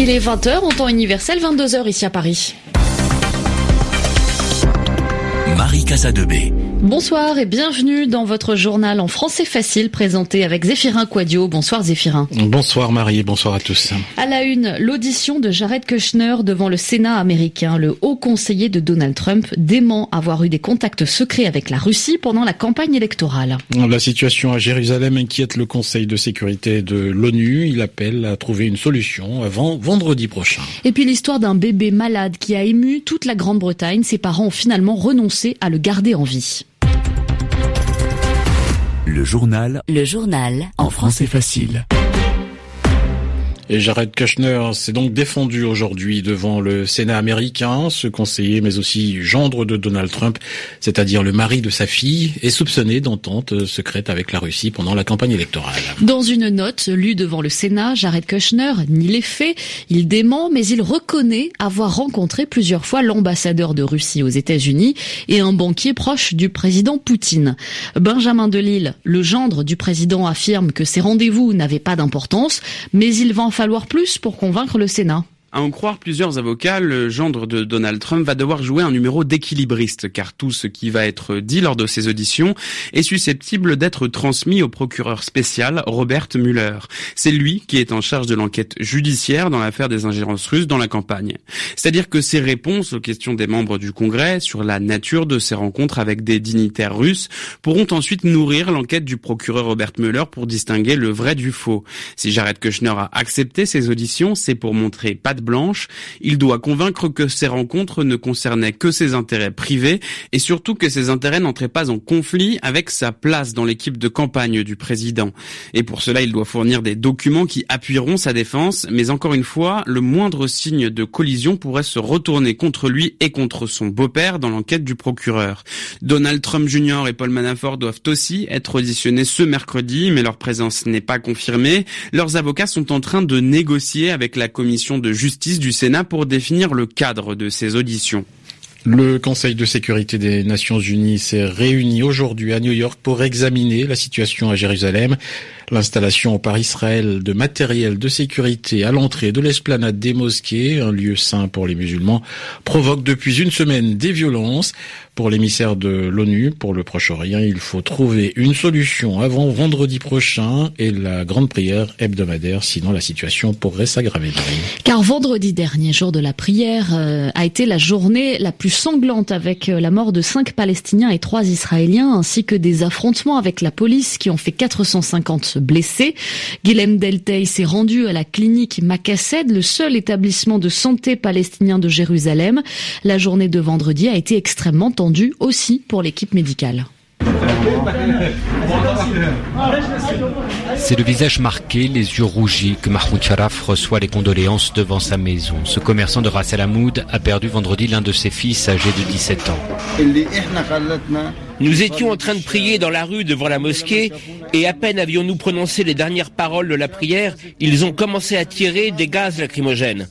Il est 20h en temps universel, 22h ici à Paris. Marie Casadebé. Bonsoir et bienvenue dans votre journal en français facile présenté avec Zéphirin Quadio. Bonsoir Zéphirin. Bonsoir Marie, bonsoir à tous. À la une, l'audition de Jared Kushner devant le Sénat américain. Le haut conseiller de Donald Trump dément avoir eu des contacts secrets avec la Russie pendant la campagne électorale. La situation à Jérusalem inquiète le Conseil de sécurité de l'ONU. Il appelle à trouver une solution avant vendredi prochain. Et puis l'histoire d'un bébé malade qui a ému toute la Grande-Bretagne. Ses parents ont finalement renoncé à le garder en vie. Le journal. Le journal. En français facile. Et Jared Kushner s'est donc défendu aujourd'hui devant le Sénat américain. Ce conseiller, mais aussi gendre de Donald Trump, c'est-à-dire le mari de sa fille, est soupçonné d'entente secrète avec la Russie pendant la campagne électorale. Dans une note lue devant le Sénat, Jared Kushner nie les faits. Il dément, mais il reconnaît avoir rencontré plusieurs fois l'ambassadeur de Russie aux États-Unis et un banquier proche du président Poutine. Benjamin Delille, le gendre du président, affirme que ces rendez-vous n'avaient pas d'importance, mais il va en falloir plus pour convaincre le Sénat. À en croire plusieurs avocats, le gendre de Donald Trump va devoir jouer un numéro d'équilibriste, car tout ce qui va être dit lors de ces auditions est susceptible d'être transmis au procureur spécial Robert Mueller. C'est lui qui est en charge de l'enquête judiciaire dans l'affaire des ingérences russes dans la campagne. C'est-à-dire que ses réponses aux questions des membres du Congrès sur la nature de ces rencontres avec des dignitaires russes pourront ensuite nourrir l'enquête du procureur Robert Mueller pour distinguer le vrai du faux. Si Jared Kushner a accepté ces auditions, c'est pour montrer pas blanche. Il doit convaincre que ces rencontres ne concernaient que ses intérêts privés et surtout que ces intérêts n'entraient pas en conflit avec sa place dans l'équipe de campagne du président. Et pour cela, il doit fournir des documents qui appuieront sa défense, mais encore une fois, le moindre signe de collision pourrait se retourner contre lui et contre son beau-père dans l'enquête du procureur. Donald Trump Jr. et Paul Manafort doivent aussi être auditionnés ce mercredi, mais leur présence n'est pas confirmée. Leurs avocats sont en train de négocier avec la commission de justice du Sénat pour définir le cadre de ces auditions. Le Conseil de sécurité des Nations Unies s'est réuni aujourd'hui à New York pour examiner la situation à Jérusalem. L'installation par Israël de matériel de sécurité à l'entrée de l'esplanade des mosquées, un lieu saint pour les musulmans, provoque depuis une semaine des violences. Pour l'émissaire de l'ONU pour le Proche-Orient, il faut trouver une solution avant vendredi prochain et la grande prière hebdomadaire, sinon la situation pourrait s'aggraver. Car vendredi dernier, jour de la prière, euh, a été la journée la plus sanglante avec euh, la mort de cinq Palestiniens et trois Israéliens, ainsi que des affrontements avec la police qui ont fait 450 blessés. Guilhem Deltey s'est rendu à la clinique Makassed, le seul établissement de santé palestinien de Jérusalem. La journée de vendredi a été extrêmement tendue aussi pour l'équipe médicale. C'est le visage marqué, les yeux rougis, que Mahmoud Sharaf reçoit les condoléances devant sa maison. Ce commerçant de Ras El Hamoud a perdu vendredi l'un de ses fils âgé de 17 ans. Nous étions en train de prier dans la rue devant la mosquée et à peine avions-nous prononcé les dernières paroles de la prière, ils ont commencé à tirer des gaz lacrymogènes.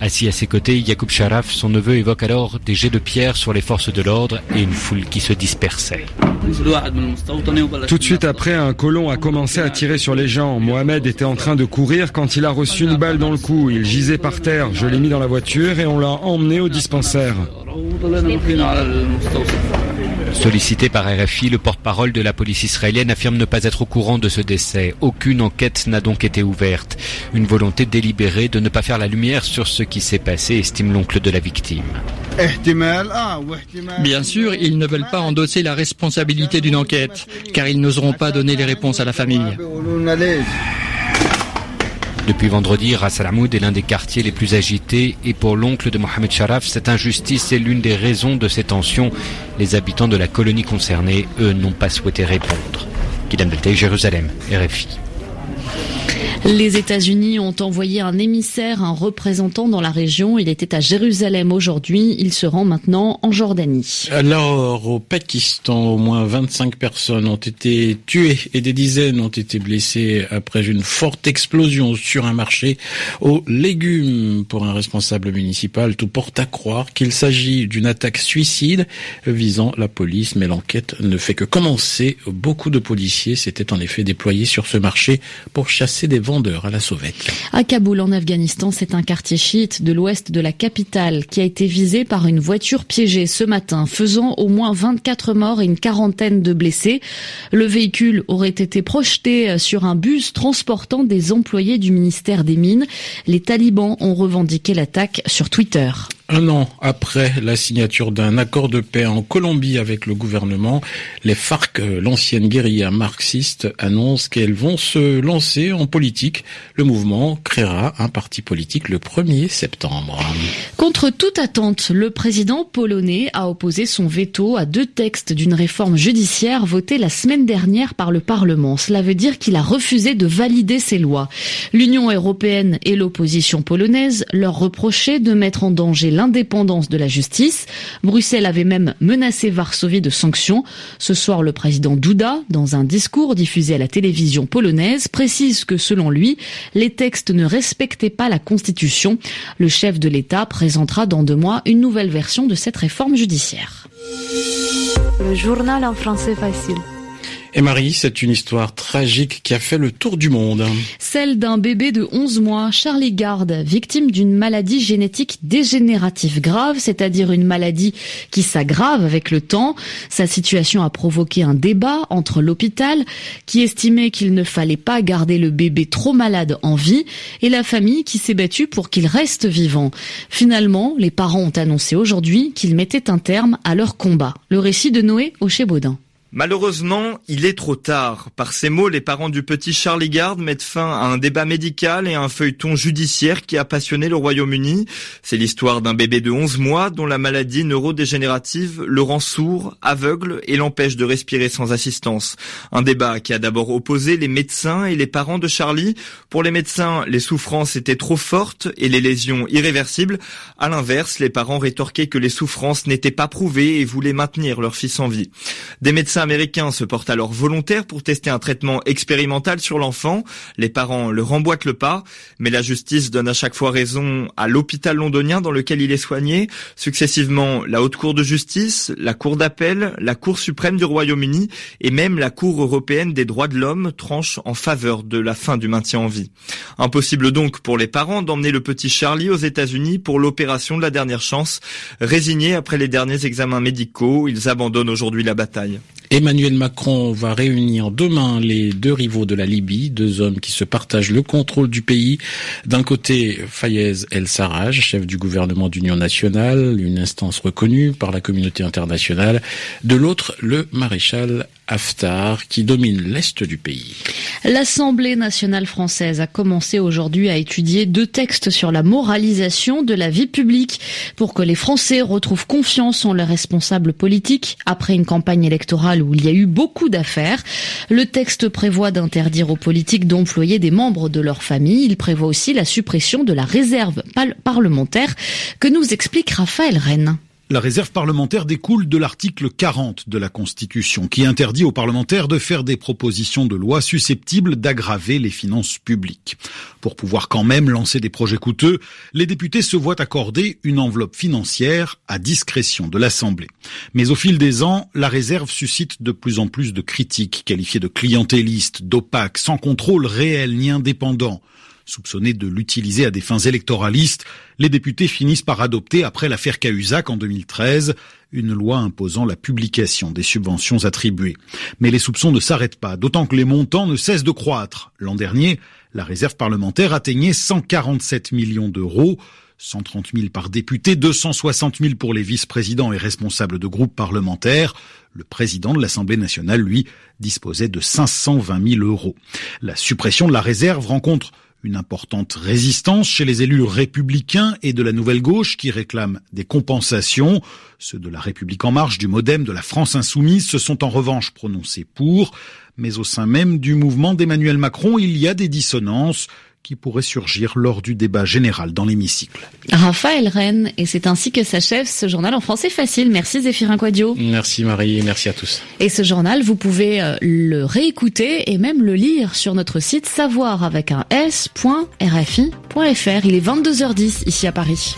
Assis à ses côtés, Yacoub Sharaf, son neveu, évoque alors des jets de pierre sur les forces de l'ordre et une foule qui se dispersait. Tout de suite après, un colon a commencé à tirer sur les gens. Mohamed était en train de courir quand il a reçu une balle dans le cou. Il gisait par terre. Je l'ai mis dans la voiture et on l'a emmené au dispensaire. Sollicité par RFI, le porte-parole de la police israélienne affirme ne pas être au courant de ce décès. Aucune enquête n'a donc été ouverte. Une volonté délibérée de ne pas faire la lumière sur ce qui s'est passé, estime l'oncle de la victime. Bien sûr, ils ne veulent pas endosser la responsabilité d'une enquête, car ils n'oseront pas donner les réponses à la famille. Depuis vendredi, Ras Al Hamoud est l'un des quartiers les plus agités et pour l'oncle de Mohamed Sharaf, cette injustice est l'une des raisons de ces tensions. Les habitants de la colonie concernée, eux, n'ont pas souhaité répondre. Kidam Beltay, Jérusalem, RFI. Les États-Unis ont envoyé un émissaire, un représentant dans la région. Il était à Jérusalem aujourd'hui. Il se rend maintenant en Jordanie. Alors, au Pakistan, au moins 25 personnes ont été tuées et des dizaines ont été blessées après une forte explosion sur un marché aux légumes. Pour un responsable municipal, tout porte à croire qu'il s'agit d'une attaque suicide visant la police, mais l'enquête ne fait que commencer. Beaucoup de policiers s'étaient en effet déployés sur ce marché pour chasser des À Kaboul, en Afghanistan, c'est un quartier chiite de l'ouest de la capitale qui a été visé par une voiture piégée ce matin, faisant au moins 24 morts et une quarantaine de blessés. Le véhicule aurait été projeté sur un bus transportant des employés du ministère des Mines. Les talibans ont revendiqué l'attaque sur Twitter. Un an après la signature d'un accord de paix en Colombie avec le gouvernement, les FARC, l'ancienne guérilla marxiste, annoncent qu'elles vont se lancer en politique. Le mouvement créera un parti politique le 1er septembre. Contre toute attente, le président polonais a opposé son veto à deux textes d'une réforme judiciaire votée la semaine dernière par le Parlement. Cela veut dire qu'il a refusé de valider ces lois. L'Union européenne et l'opposition polonaise leur reprochaient de mettre en danger l'indépendance de la justice. Bruxelles avait même menacé Varsovie de sanctions. Ce soir, le président Duda, dans un discours diffusé à la télévision polonaise, précise que selon lui, les textes ne respectaient pas la Constitution. Le chef de l'État présentera dans deux mois une nouvelle version de cette réforme judiciaire. Le journal en français facile. Et Marie, c'est une histoire tragique qui a fait le tour du monde. Celle d'un bébé de 11 mois, Charlie Gard, victime d'une maladie génétique dégénérative grave, c'est-à-dire une maladie qui s'aggrave avec le temps. Sa situation a provoqué un débat entre l'hôpital, qui estimait qu'il ne fallait pas garder le bébé trop malade en vie, et la famille qui s'est battue pour qu'il reste vivant. Finalement, les parents ont annoncé aujourd'hui qu'ils mettaient un terme à leur combat. Le récit de Noé Aucher-Baudin. Malheureusement, il est trop tard. Par ces mots, les parents du petit Charlie Gard mettent fin à un débat médical et à un feuilleton judiciaire qui a passionné le Royaume-Uni. C'est l'histoire d'un bébé de 11 mois dont la maladie neurodégénérative le rend sourd, aveugle et l'empêche de respirer sans assistance. Un débat qui a d'abord opposé les médecins et les parents de Charlie. Pour les médecins, les souffrances étaient trop fortes et les lésions irréversibles. À l'inverse, les parents rétorquaient que les souffrances n'étaient pas prouvées et voulaient maintenir leur fils en vie. Des médecins américains se portent alors volontaires pour tester un traitement expérimental sur l'enfant. Les parents leur emboîtent le pas, mais la justice donne à chaque fois raison à l'hôpital londonien dans lequel il est soigné. Successivement, la Haute Cour de justice, la Cour d'appel, la Cour suprême du Royaume-Uni et même la Cour européenne des droits de l'homme tranchent en faveur de la fin du maintien en vie. Impossible donc pour les parents d'emmener le petit Charlie aux États-Unis pour l'opération de la dernière chance. Résignés après les derniers examens médicaux, ils abandonnent aujourd'hui la bataille. Emmanuel Macron va réunir demain les deux rivaux de la Libye, deux hommes qui se partagent le contrôle du pays. D'un côté, Fayez El-Sarraj, chef du gouvernement d'union nationale, une instance reconnue par la communauté internationale. De l'autre, le maréchal Haftar, qui domine l'est du pays. L'Assemblée nationale française a commencé aujourd'hui à étudier deux textes sur la moralisation de la vie publique pour que les Français retrouvent confiance en leurs responsables politiques après une campagne électorale où il y a eu beaucoup d'affaires. Le texte prévoit d'interdire aux politiques d'employer des membres de leur famille. Il prévoit aussi la suppression de la réserve parlementaire que nous explique Raphaël Rennes. La réserve parlementaire découle de l'article 40 de la Constitution qui interdit aux parlementaires de faire des propositions de loi susceptibles d'aggraver les finances publiques. Pour pouvoir quand même lancer des projets coûteux, les députés se voient accorder une enveloppe financière à discrétion de l'Assemblée. Mais au fil des ans, la réserve suscite de plus en plus de critiques qualifiées de clientélistes, d'opaques, sans contrôle réel ni indépendant. Soupçonnés de l'utiliser à des fins électoralistes, les députés finissent par adopter, après l'affaire Cahuzac en 2013, une loi imposant la publication des subventions attribuées. Mais les soupçons ne s'arrêtent pas, d'autant que les montants ne cessent de croître. L'an dernier, la réserve parlementaire atteignait 147 millions d'euros, 130 000 par député, 260 000 pour les vice-présidents et responsables de groupes parlementaires. Le président de l'Assemblée nationale, lui, disposait de 520 000 euros. La suppression de la réserve rencontre une importante résistance chez les élus républicains et de la nouvelle gauche qui réclament des compensations. Ceux de la République en marche, du Modem, de la France insoumise se sont en revanche prononcés pour. Mais au sein même du mouvement d'Emmanuel Macron, il y a des dissonances qui pourraient surgir lors du débat général dans l'hémicycle. Raphaël Rennes, et c'est ainsi que s'achève ce journal en français facile. Merci Zéphirin Quadio. Merci Marie et merci à tous. Et ce journal, vous pouvez euh, le réécouter et même le lire sur notre site savoir avec un s.rfi.fr. Il est 22h10 ici à Paris.